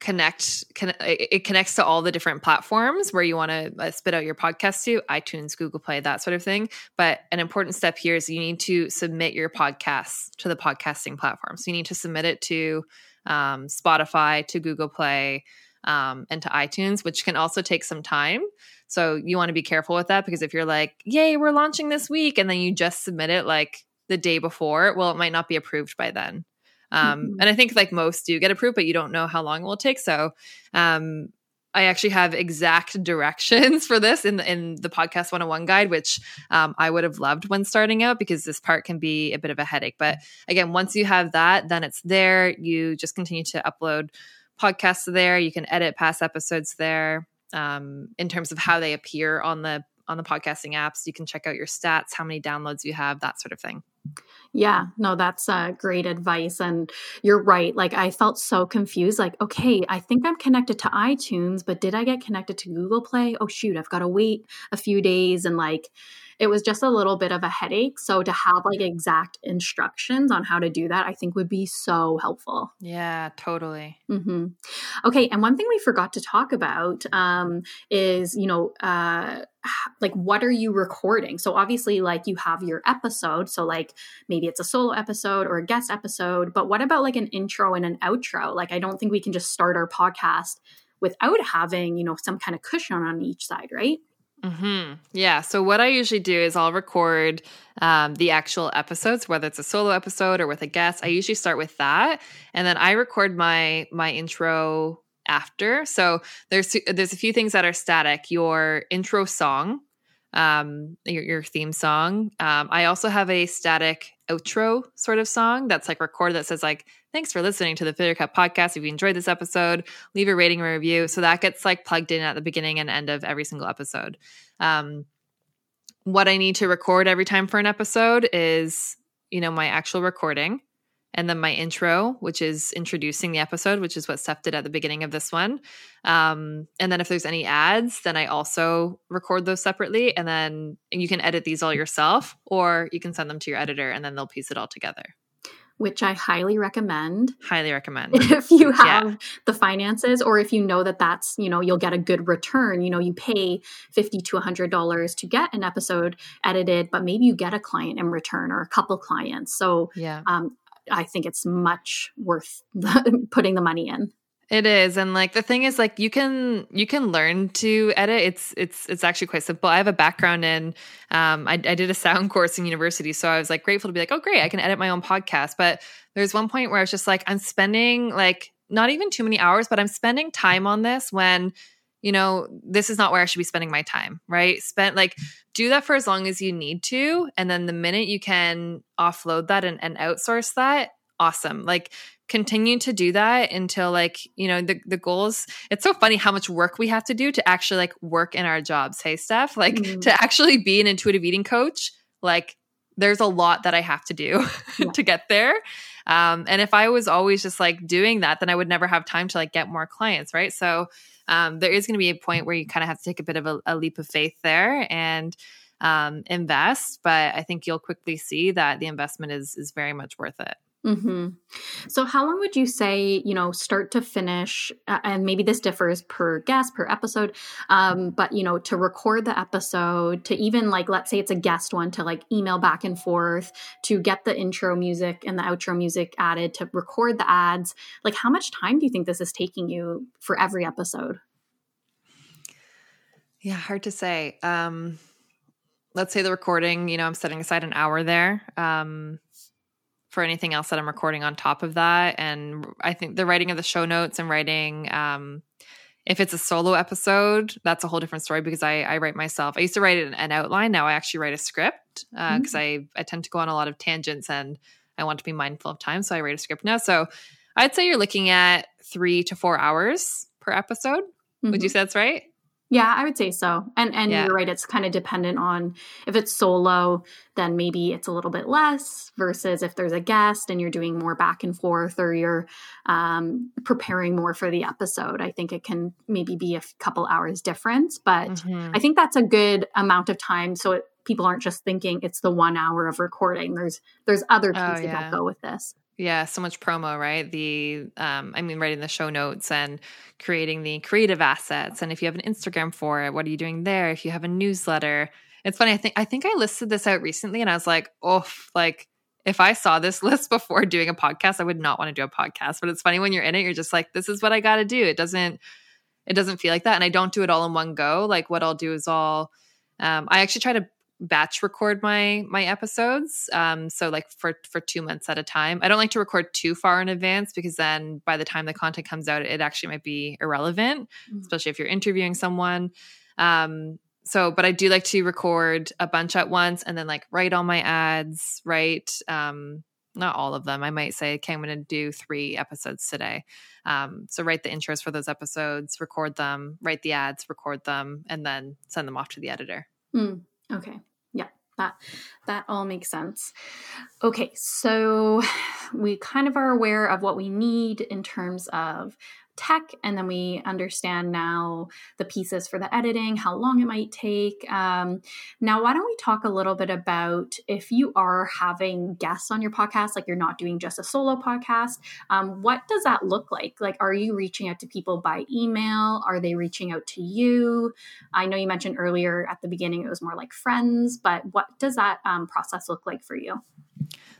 Speaker 2: connect con- it connects to all the different platforms where you want to uh, spit out your podcast to itunes google play that sort of thing. But an important step here is you need to submit your podcast to the podcasting platform. So you need to submit it to um, spotify to google play um, and to itunes which can also take some time. So you want to be careful with that because if you're like yay we're launching this week and then you just submit it like the day before well it might not be approved by then um, mm-hmm. And I think like most do get approved, but you don't know how long it will take. So um, I actually have exact directions for this in the, in the podcast 101 guide, which um, I would have loved when starting out because this part can be a bit of a headache. But again, once you have that, then it's there. You just continue to upload podcasts there. You can edit past episodes there. Um, in terms of how they appear on the on the podcasting apps, you can check out your stats, how many downloads you have, that sort of thing.
Speaker 1: Yeah, no, that's uh, great advice. And you're right. Like, I felt so confused. Like, okay, I think I'm connected to iTunes, but did I get connected to Google Play? Oh, shoot, I've got to wait a few days. And like, it was just a little bit of a headache. So to have like exact instructions on how to do that, I think would be so helpful.
Speaker 2: Yeah, totally.
Speaker 1: Mm-hmm. Okay, and one thing we forgot to talk about um, is you know. Uh, like what are you recording so obviously like you have your episode so like maybe it's a solo episode or a guest episode but what about like an intro and an outro like i don't think we can just start our podcast without having you know some kind of cushion on each side right
Speaker 2: hmm Yeah. So what I usually do is I'll record um, the actual episodes, whether it's a solo episode or with a guest. I usually start with that, and then I record my my intro after. So there's there's a few things that are static. Your intro song, um, your, your theme song. Um, I also have a static outro sort of song that's like recorded that says like thanks for listening to the Fill Your Cup podcast. If you enjoyed this episode, leave a rating and review. So that gets like plugged in at the beginning and end of every single episode. Um, what I need to record every time for an episode is, you know, my actual recording and then my intro, which is introducing the episode, which is what Steph did at the beginning of this one. Um, and then if there's any ads, then I also record those separately. And then you can edit these all yourself, or you can send them to your editor and then they'll piece it all together.
Speaker 1: Which I highly recommend.
Speaker 2: Highly recommend.
Speaker 1: If you have yeah. the finances, or if you know that that's, you know, you'll get a good return. You know, you pay 50 to $100 to get an episode edited, but maybe you get a client in return or a couple clients. So,
Speaker 2: yeah.
Speaker 1: Um, I think it's much worth putting the money in.
Speaker 2: It is. And like the thing is like you can you can learn to edit. It's it's it's actually quite simple. I have a background in um I, I did a sound course in university. So I was like grateful to be like, oh great, I can edit my own podcast. But there's one point where I was just like, I'm spending like not even too many hours, but I'm spending time on this when you know, this is not where I should be spending my time, right? Spend like do that for as long as you need to. And then the minute you can offload that and, and outsource that, awesome. Like continue to do that until like, you know, the, the goals. It's so funny how much work we have to do to actually like work in our jobs. Hey, Steph, like mm-hmm. to actually be an intuitive eating coach, like there's a lot that I have to do yeah. to get there. Um, and if I was always just like doing that, then I would never have time to like get more clients, right? So um, there is going to be a point where you kind of have to take a bit of a, a leap of faith there and um, invest. But I think you'll quickly see that the investment is is very much worth it.
Speaker 1: Mm-hmm. So, how long would you say, you know, start to finish? Uh, and maybe this differs per guest, per episode, um, but, you know, to record the episode, to even like, let's say it's a guest one, to like email back and forth, to get the intro music and the outro music added, to record the ads. Like, how much time do you think this is taking you for every episode?
Speaker 2: Yeah, hard to say. Um, let's say the recording, you know, I'm setting aside an hour there. Um, for anything else that I'm recording on top of that. And I think the writing of the show notes and writing, um, if it's a solo episode, that's a whole different story because I, I write myself. I used to write an outline. Now I actually write a script because uh, mm-hmm. I, I tend to go on a lot of tangents and I want to be mindful of time. So I write a script now. So I'd say you're looking at three to four hours per episode. Mm-hmm. Would you mm-hmm. say that's right?
Speaker 1: Yeah, I would say so. And and yeah. you're right, it's kind of dependent on if it's solo, then maybe it's a little bit less versus if there's a guest and you're doing more back and forth or you're um, preparing more for the episode. I think it can maybe be a couple hours difference, but mm-hmm. I think that's a good amount of time so it, people aren't just thinking it's the 1 hour of recording. There's there's other oh, pieces oh, yeah. that go with this.
Speaker 2: Yeah, so much promo, right? The um I mean writing the show notes and creating the creative assets and if you have an Instagram for it, what are you doing there? If you have a newsletter. It's funny, I think I think I listed this out recently and I was like, "Oh, like if I saw this list before doing a podcast, I would not want to do a podcast." But it's funny when you're in it, you're just like, "This is what I got to do." It doesn't it doesn't feel like that and I don't do it all in one go. Like what I'll do is all um I actually try to batch record my my episodes um so like for for two months at a time. I don't like to record too far in advance because then by the time the content comes out it actually might be irrelevant mm-hmm. especially if you're interviewing someone. Um so but i do like to record a bunch at once and then like write all my ads write um not all of them. I might say okay i'm going to do three episodes today. Um, so write the intros for those episodes record them write the ads record them and then send them off to the editor.
Speaker 1: Mm, okay Yeah. that that all makes sense okay so we kind of are aware of what we need in terms of tech and then we understand now the pieces for the editing how long it might take. Um, now why don't we talk a little bit about if you are having guests on your podcast like you're not doing just a solo podcast um, what does that look like? Like are you reaching out to people by email? Are they reaching out to you? I know you mentioned earlier at the beginning it was more like friends but what does that um, process look like for you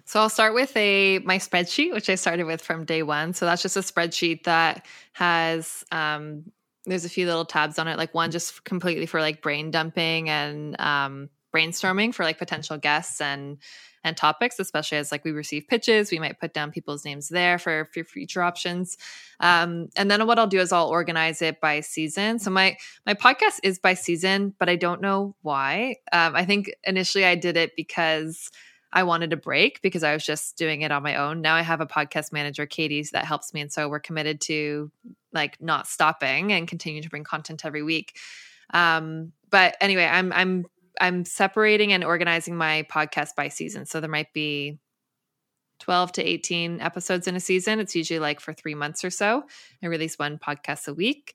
Speaker 2: so I'll start with a my spreadsheet, which I started with from day one. So that's just a spreadsheet that has um, there's a few little tabs on it, like one just completely for like brain dumping and um, brainstorming for like potential guests and and topics, especially as like we receive pitches, we might put down people's names there for, for future options. Um, and then what I'll do is I'll organize it by season. So my my podcast is by season, but I don't know why. Um, I think initially I did it because I wanted a break because I was just doing it on my own. Now I have a podcast manager, Katie's, that helps me. And so we're committed to like not stopping and continue to bring content every week. Um, but anyway, I'm I'm I'm separating and organizing my podcast by season. So there might be 12 to 18 episodes in a season. It's usually like for three months or so. I release one podcast a week.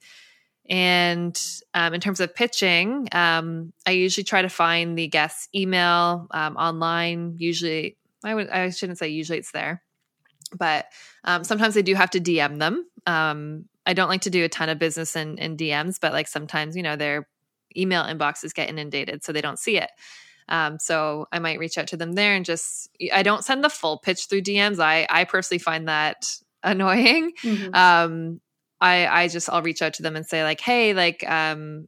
Speaker 2: And um, in terms of pitching, um, I usually try to find the guest's email um, online. Usually, I would I shouldn't say usually it's there, but um, sometimes I do have to DM them. Um, I don't like to do a ton of business in, in DMs, but like sometimes you know their email inboxes get inundated, so they don't see it. Um, so I might reach out to them there and just I don't send the full pitch through DMs. I I personally find that annoying. Mm-hmm. Um, I I just I'll reach out to them and say like, hey, like um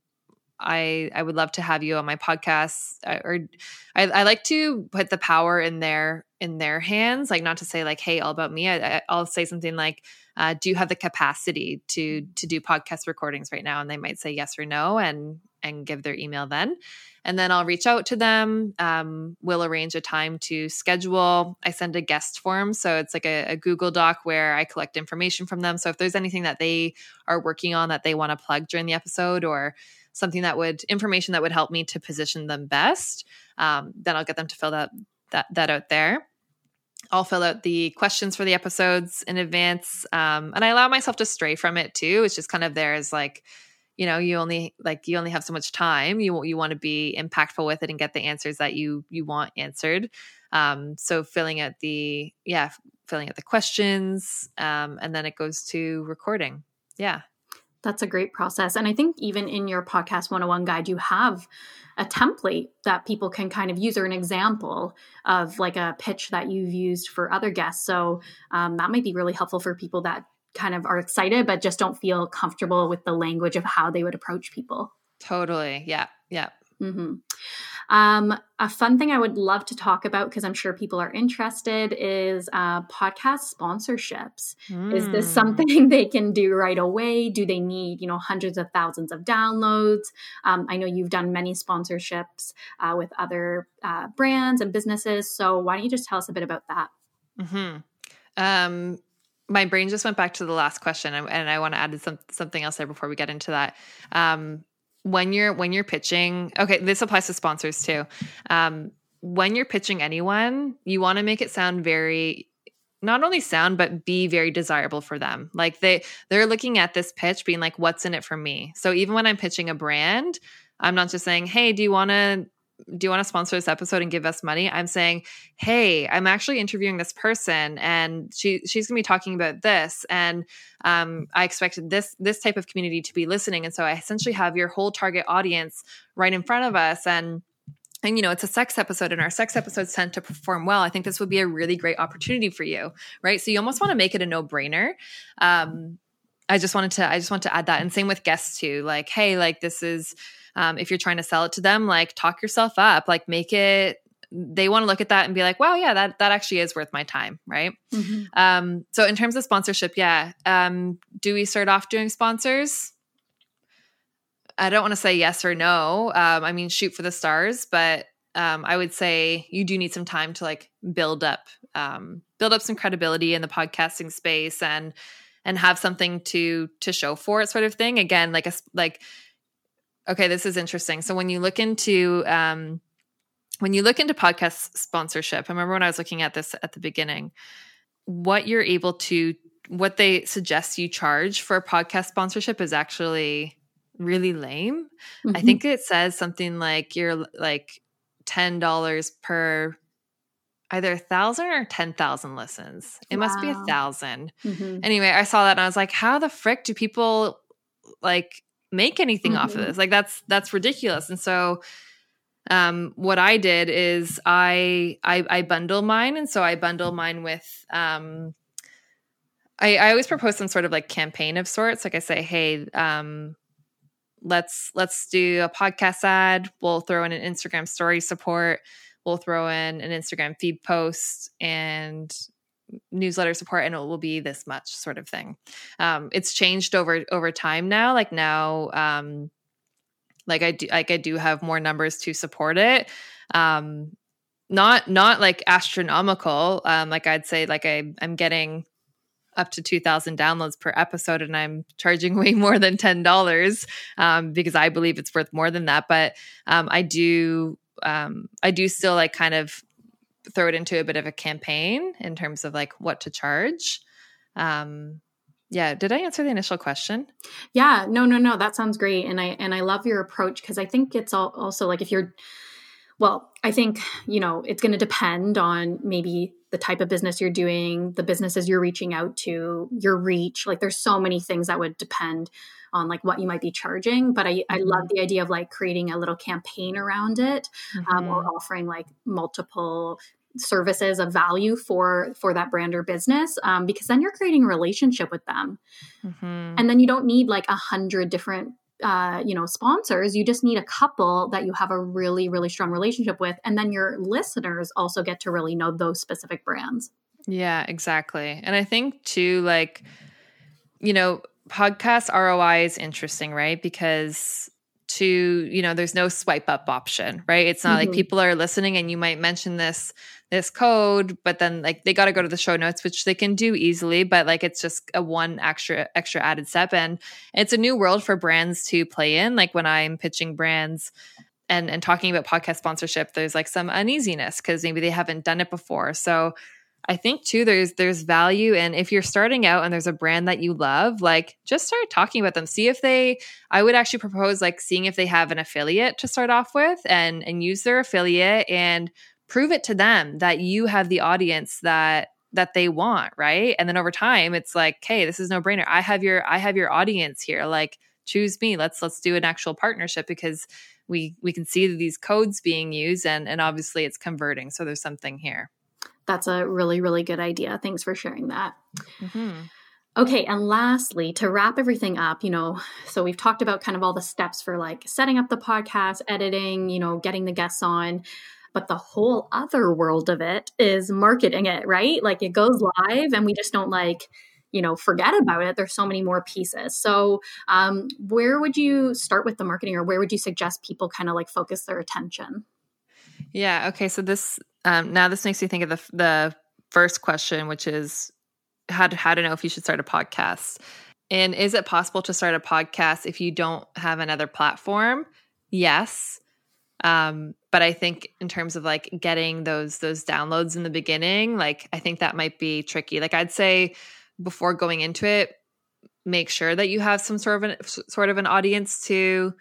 Speaker 2: I I would love to have you on my podcast. Or I, I like to put the power in their in their hands like not to say like hey all about me. I I, will say something like uh, do you have the capacity to to do podcast recordings right now? And they might say yes or no and and give their email then and then I'll reach out to them. Um, we'll arrange a time to schedule. I send a guest form. So it's like a, a, Google Doc where I collect information from them. So if there's anything that they are working on that they want to plug during the episode or something that would information that would help me to position them best, um, then I'll get them to fill that that that out there. I'll fill out the questions for the episodes in advance. Um, and I allow myself to stray from it too. It's just kind of there as like you know you only like you only have so much time you you want to be impactful with it and get the answers that you you want answered. Um so filling out the yeah filling out the questions um and then it goes to recording. Yeah.
Speaker 1: That's a great process and i think even in your podcast 101 guide you have a template that people can kind of use or an example of like a pitch that you've used for other guests. So um, that might be really helpful for people that kind of are excited but just don't feel comfortable with the language of how they would approach people.
Speaker 2: Totally. Yeah. Yeah.
Speaker 1: Mm-hmm. Um, a fun thing I would love to talk about because I'm sure people are interested is uh, podcast sponsorships. Mm. Is this hmm. something they can do right away? Do they need you know hundreds of thousands of downloads? Um, I know you've done many sponsorships uh, with other uh, brands and businesses. So why don't you just tell us a bit about that?
Speaker 2: Mm-hmm. Um, my brain just went back to the last question and I want to add some, something else there before we get into that. Um, when you're when you're pitching, okay, this applies to sponsors too. Um, when you're pitching anyone, you want to make it sound very not only sound but be very desirable for them. Like they they're looking at this pitch being like what's in it for me. So even when I'm pitching a brand, I'm not just saying, "Hey, do you want to do you want to sponsor this episode and give us money? I'm saying, hey, I'm actually interviewing this person, and she she's going to be talking about this, and um, I expected this this type of community to be listening, and so I essentially have your whole target audience right in front of us, and and you know it's a sex episode and our sex episodes tend to perform well. I think this would be a really great opportunity for you right? So you almost want to make it a no-brainer. Um, i just wanted to i just want to add that and same with guests too like hey like this is um, if you're trying to sell it to them like talk yourself up like make it they want to look at that and be like wow yeah that that actually is worth my time right? Mm-hmm. um, so in terms of sponsorship yeah um, do we start off doing sponsors? I don't want to say yes or no um, i mean shoot for the stars but um, i would say you do need some time to like build up um, build up some credibility in the podcasting space and and have something to to show for it sort of thing. Again like a like Okay, this is interesting. So when you look into um, when you look into podcast sponsorship, I remember when I was looking at this at the beginning, what you're able to what they suggest you charge for a podcast sponsorship is actually really lame. Mm-hmm. I think it says something like you're like ten dollars per either a thousand or ten thousand listens. It wow. must be a 1000 mm-hmm. Anyway, I saw that and I was like, how the frick do people like make anything mm-hmm. off of mm-hmm. this? Like that's that's ridiculous. And so um what I did is I I I bundle mine and so I bundle mine with um I, I always propose some sort of like campaign of sorts. Like I say, hey, um, let's let's do a podcast ad. We'll throw in an Instagram story support. We'll throw in an Instagram feed post and newsletter support, and it will be this much sort of thing. Um, it's changed over over time now. Like now, um, like I do, like I do have more numbers to support it. Um, not not like astronomical. Um, like I'd say, like I I'm getting up to 2000 downloads per episode and i'm charging way more than $10 um, because i believe it's worth more than that but um, i do um, i do still like kind of throw it into a bit of a campaign in terms of like what to charge. Um, yeah did i answer the initial question?
Speaker 1: Yeah no no no that sounds great and i and i love your approach because i think it's all, also like if you're well i think you know it's going to depend on maybe the type of business you're doing, the businesses you're reaching out to, your reach. Like there's so many things that would depend on like what you might be charging. But I, I love mm-hmm. the idea of like creating a little campaign around it mm-hmm. um, or mm-hmm. offering like multiple services of value for for that brand or business um, because then you're creating a relationship with them mm-hmm. and then you don't need like a hundred different uh, you know sponsors you just need a couple that you have a really really strong relationship with and then your listeners also get to really know those specific brands.
Speaker 2: Yeah exactly. And i think too like you know podcast roi is interesting right? Because to you know there's no swipe up option right? It's not mm-hmm. like people are listening and you might mention this this code but then like they got to go to the show notes which they can do easily but like it's just a one extra extra added step. And it's a new world for brands to play in. Like when i'm pitching brands and and talking about podcast sponsorship there's like some uneasiness because maybe they haven't done it before. So I think too there's there's value and if you're starting out and there's a brand that you love, like just start talking about them. See if they I would actually propose like seeing if they have an affiliate to start off with and and use their affiliate and prove it to them that you have the audience that that they want, right? And then over time it's like, "Hey, this is no brainer. I have your I have your audience here. Like choose me. Let's let's do an actual partnership because we we can see these codes being used and and obviously it's converting. So there's something here."
Speaker 1: that's a really, really good idea. Thanks for sharing that. Mm-hmm. Okay, and lastly, to wrap everything up, you know, so we've talked about kind of all the steps for like setting up the podcast, editing, you know, getting the guests on. But the whole other world of it is marketing it, right? Like it goes live and we just don't like, you know, forget about it. There's so many more pieces. So, um, where would you start with the marketing or where would you suggest people kind of like focus their attention?
Speaker 2: Yeah. Okay. So this um, now this makes me think of the the first question, which is how to, how to know if you should start a podcast. And is it possible to start a podcast if you don't have another platform? Yes. Um, but I think in terms of like getting those those downloads in the beginning, like I think that might be tricky. Like I'd say before going into it, make sure that you have some sort of an sort of an audience to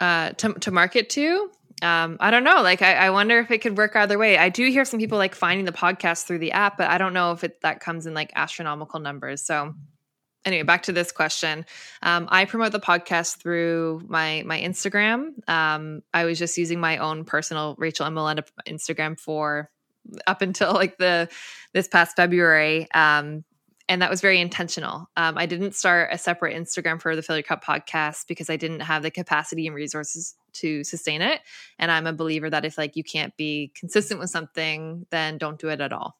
Speaker 2: uh to, to market to um, I don't know. Like, I, I, wonder if it could work either way. I do hear some people like finding the podcast through the app, but I don't know if it that comes in like astronomical numbers. So, anyway, back to this question. Um, I promote the podcast through my my Instagram. Um, I was just using my own personal Rachel M. Molenda Instagram for up until like the this past February. Um, and that was very intentional. Um, I didn't start a separate Instagram for the Your Cup podcast because I didn't have the capacity and resources to sustain it. And I'm a believer that if like you can't be consistent with something, then don't do it at all.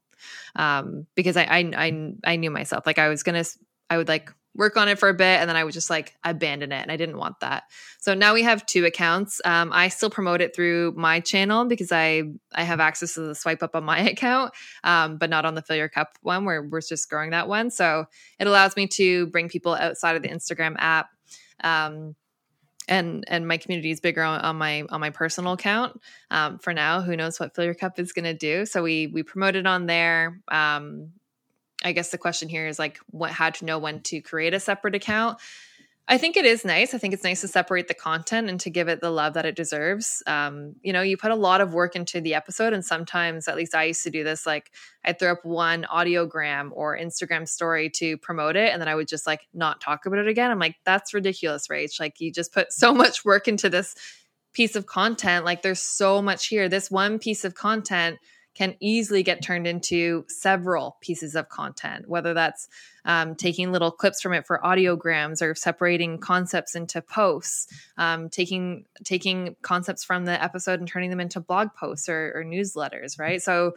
Speaker 2: Um, because I, I I I knew myself like I was gonna I would like work on it for a bit and then I would just like abandon it and I didn't want that. So now we have two accounts. Um, I still promote it through my channel because I I have access to the swipe up on my account, um, but not on the Fill Your Cup one where we're just growing that one. So it allows me to bring people outside of the Instagram app. Um, and and my community is bigger on, on my on my personal account um, for now. Who knows what Fill Your Cup is going to do? So we we promote it on there. Um, I guess the question here is like what how to know when to create a separate account. I think it is nice. I think it's nice to separate the content and to give it the love that it deserves. Um, you know, you put a lot of work into the episode, and sometimes, at least I used to do this, like I'd throw up one audiogram or Instagram story to promote it, and then I would just like not talk about it again. I'm like, that's ridiculous, Rach. Like, you just put so much work into this piece of content. Like, there's so much here. This one piece of content can easily get turned into several pieces of content, whether that's um, taking little clips from it for audiograms or separating concepts into posts, um, taking taking concepts from the episode and turning them into blog posts or, or newsletters, right? So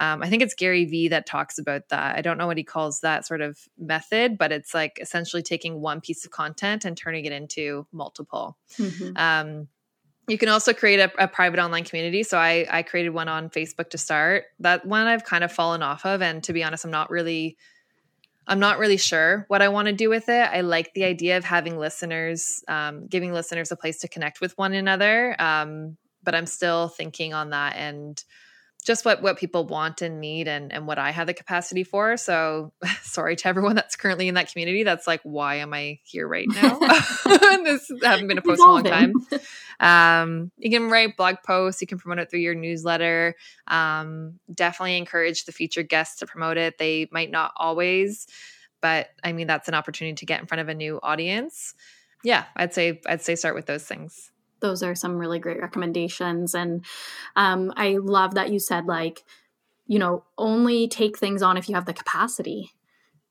Speaker 2: um, I think it's Gary Vee that talks about that. I don't know what he calls that sort of method, but it's like essentially taking one piece of content and turning it into multiple. Mm-hmm. Um, you can also create a, a, private online community. So I, I created one on Facebook to start. That one I've kind of fallen off of, and to be honest, I'm not really, I'm not really sure what I want to do with it. I like the idea of having listeners, um, giving listeners a place to connect with one another. Um, but I'm still thinking on that and just what what people want and need and and what I have the capacity for. So sorry to everyone that's currently in that community. That's like why am I here right now? this haven't been a post in a long time. Um, you can write blog posts. You can promote it through your newsletter. Um, definitely encourage the featured guests to promote it. They might not always, but I mean that's an opportunity to get in front of a new audience. Yeah, I'd say I'd say start with those things
Speaker 1: those are some really great recommendations. And um, I love that you said, like, you know, only take things on if you have the capacity,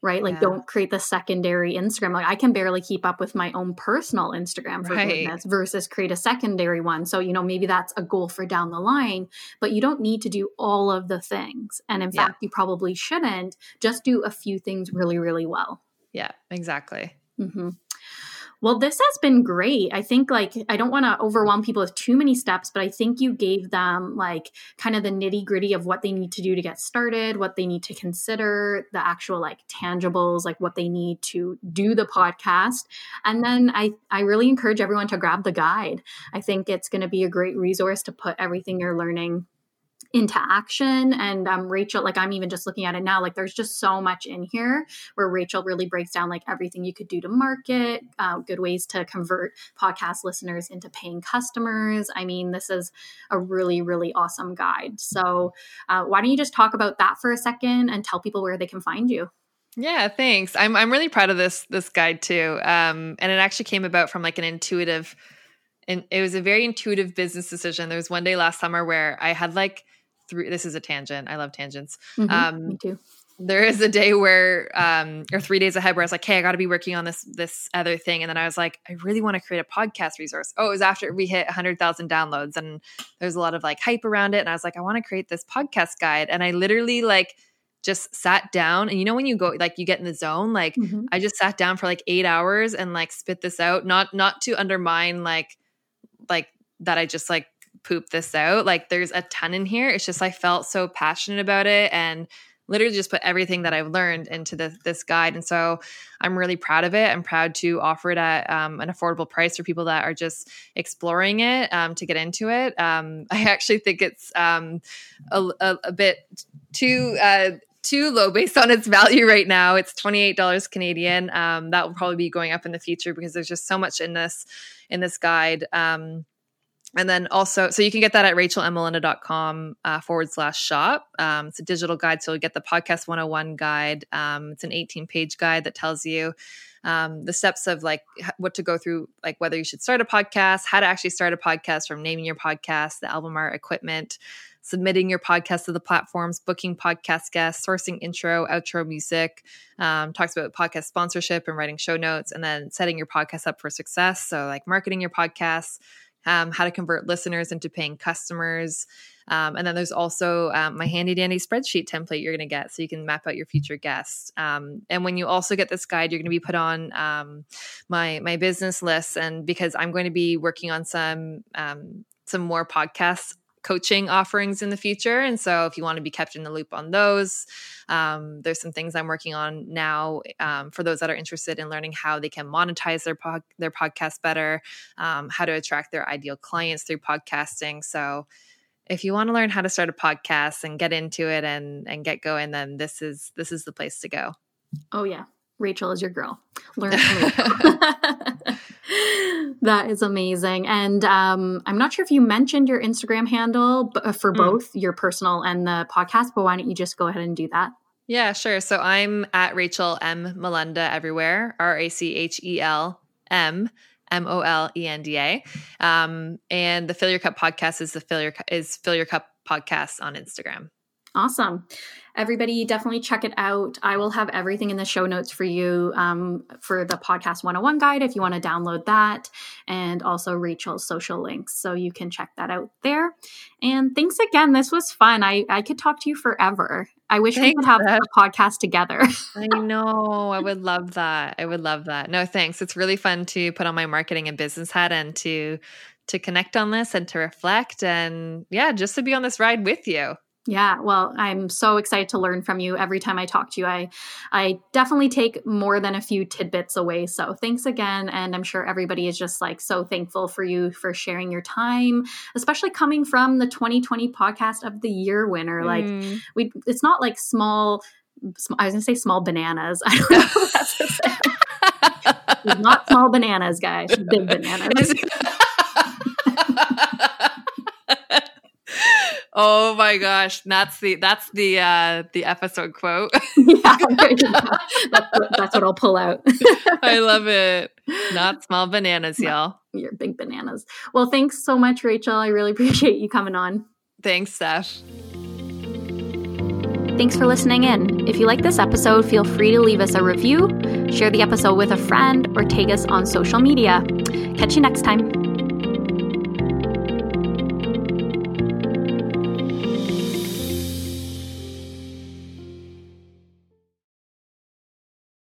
Speaker 1: right? Like, yeah. don't create the secondary Instagram. Like, I can barely keep up with my own personal Instagram for right. goodness versus create a secondary one. So, you know, maybe that's a goal for down the line, but you don't need to do all of the things. And in yeah. fact, you probably shouldn't just do a few things really, really well.
Speaker 2: Yeah, exactly. Mm-hmm.
Speaker 1: Well, this has been great. I think like I don't want to overwhelm people with too many steps, but I think you gave them like kind of the nitty gritty of what they need to do to get started, what they need to consider, the actual like tangibles, like what they need to do the podcast. And then I I really encourage everyone to grab the guide. I think it's going to be a great resource to put everything you're learning into action. And um, Rachel, like I'm even just looking at it now, like there's just so much in here where Rachel really breaks down like everything you could do to market, uh, good ways to convert podcast listeners into paying customers. I mean, this is a really, really awesome guide. So uh, why don't you just talk about that for a second and tell people where they can find you?
Speaker 2: Yeah, thanks. I'm I'm really proud of this this guide too. Um, and it actually came about from like an intuitive and it was a very intuitive business decision. There was one day last summer where I had like three this is a tangent. I love tangents.
Speaker 1: Mm-hmm, um me too.
Speaker 2: there is a day where um or three days ahead where i was like hey i got to be working on this this other thing. And then i was like i really want to create a podcast resource. Oh it was after we hit 100000 downloads and there's a lot of like hype around it. And i was like i want to create this podcast guide. And i literally like just sat down. And you know when you go like you get in the zone? Like mm-hmm. i just sat down for like eight hours and like spit this out. Not not to undermine like like that i just like poop this out. Like there's a ton in here. It's just I felt so passionate about it and literally just put everything that I've learned into this, this guide. And so I'm really proud of it. I'm proud to offer it at um, an affordable price for people that are just exploring it um, to get into it. Um, I actually think it's um, a, a, a, bit too. Uh, too low based on its value right now. It's $28 Canadian. Um, that will probably be going up in the future because there's just so much in this in this guide. Um, and then also, so you can get that at rachelmmolenda.com uh, forward slash shop. Um, it's a digital guide. So you'll get the podcast 101 guide. Um, it's an 18 page guide that tells you um, the steps of like what to go through, like whether you should start a podcast, how to actually start a podcast from naming your podcast, the album art equipment, submitting your podcast to the platforms, booking podcast guests, sourcing intro, outro music, um, talks about podcast sponsorship and writing show notes, and then setting your podcast up for success. So, like marketing your podcast, um, how to convert listeners into paying customers. Um, and then there's also um, my handy dandy spreadsheet template you're going to get so you can map out your future guests. Um, and when you also get this guide, you're going to be put on um, my my business list. And because I'm going to be working on some um, some more podcasts coaching offerings in the future. And so, if you want to be kept in the loop on those, um, there's some things I'm working on now um, for those that are interested in learning how they can monetize their their podcast better, um, how to attract their ideal clients through podcasting. So. if you want to learn how to start a podcast and get into it and and get going, then this is this is the place to go.
Speaker 1: Oh yeah. Rachel is your girl. Learn from that is amazing. And um, I'm not sure if you mentioned your Instagram handle uh, for mm. both your personal and the podcast, but why don't you just go ahead and do that?
Speaker 2: Yeah, sure. So I'm at Rachel M. Molenda everywhere, R A C H E L M M O L E N D A. Um, and the Fill Your Cup podcast is the Fill Your is Fill Your Cup podcast on Instagram.
Speaker 1: Awesome. Everybody, definitely check it out. I will have everything in the show notes for you um, for the Podcast 101 guide if you want to download that, and also Rachel's social links. So you can check that out there. And thanks again. This was fun. I, I could talk to you forever. I wish thanks, we could have a podcast together.
Speaker 2: I know. I would love that. I would love that. No, thanks. It's really fun to put on my marketing and business hat and to to connect on this and to reflect and yeah, just to be on this ride with you.
Speaker 1: Yeah, well, I'm so excited to learn from you every time I talk to you. I I definitely take more than a few tidbits away. So, thanks again and I'm sure everybody is just like so thankful for you for sharing your time, especially coming from the 2020 podcast of the year winner. Like mm. we it's not like small I was going to say small bananas. I don't know not small bananas, guys. Big bananas.
Speaker 2: Oh my gosh, that's the that's the uh the episode quote. yeah,
Speaker 1: that's, that's what I'll pull out.
Speaker 2: I love it. Not small bananas, y'all.
Speaker 1: You're big bananas. Well, thanks so much, Rachel. I really appreciate you coming on.
Speaker 2: Thanks, Steph.
Speaker 1: Thanks for listening in. If you like this episode, feel free to leave us a review, share the episode with a friend, or tag us on social media. Catch you next time.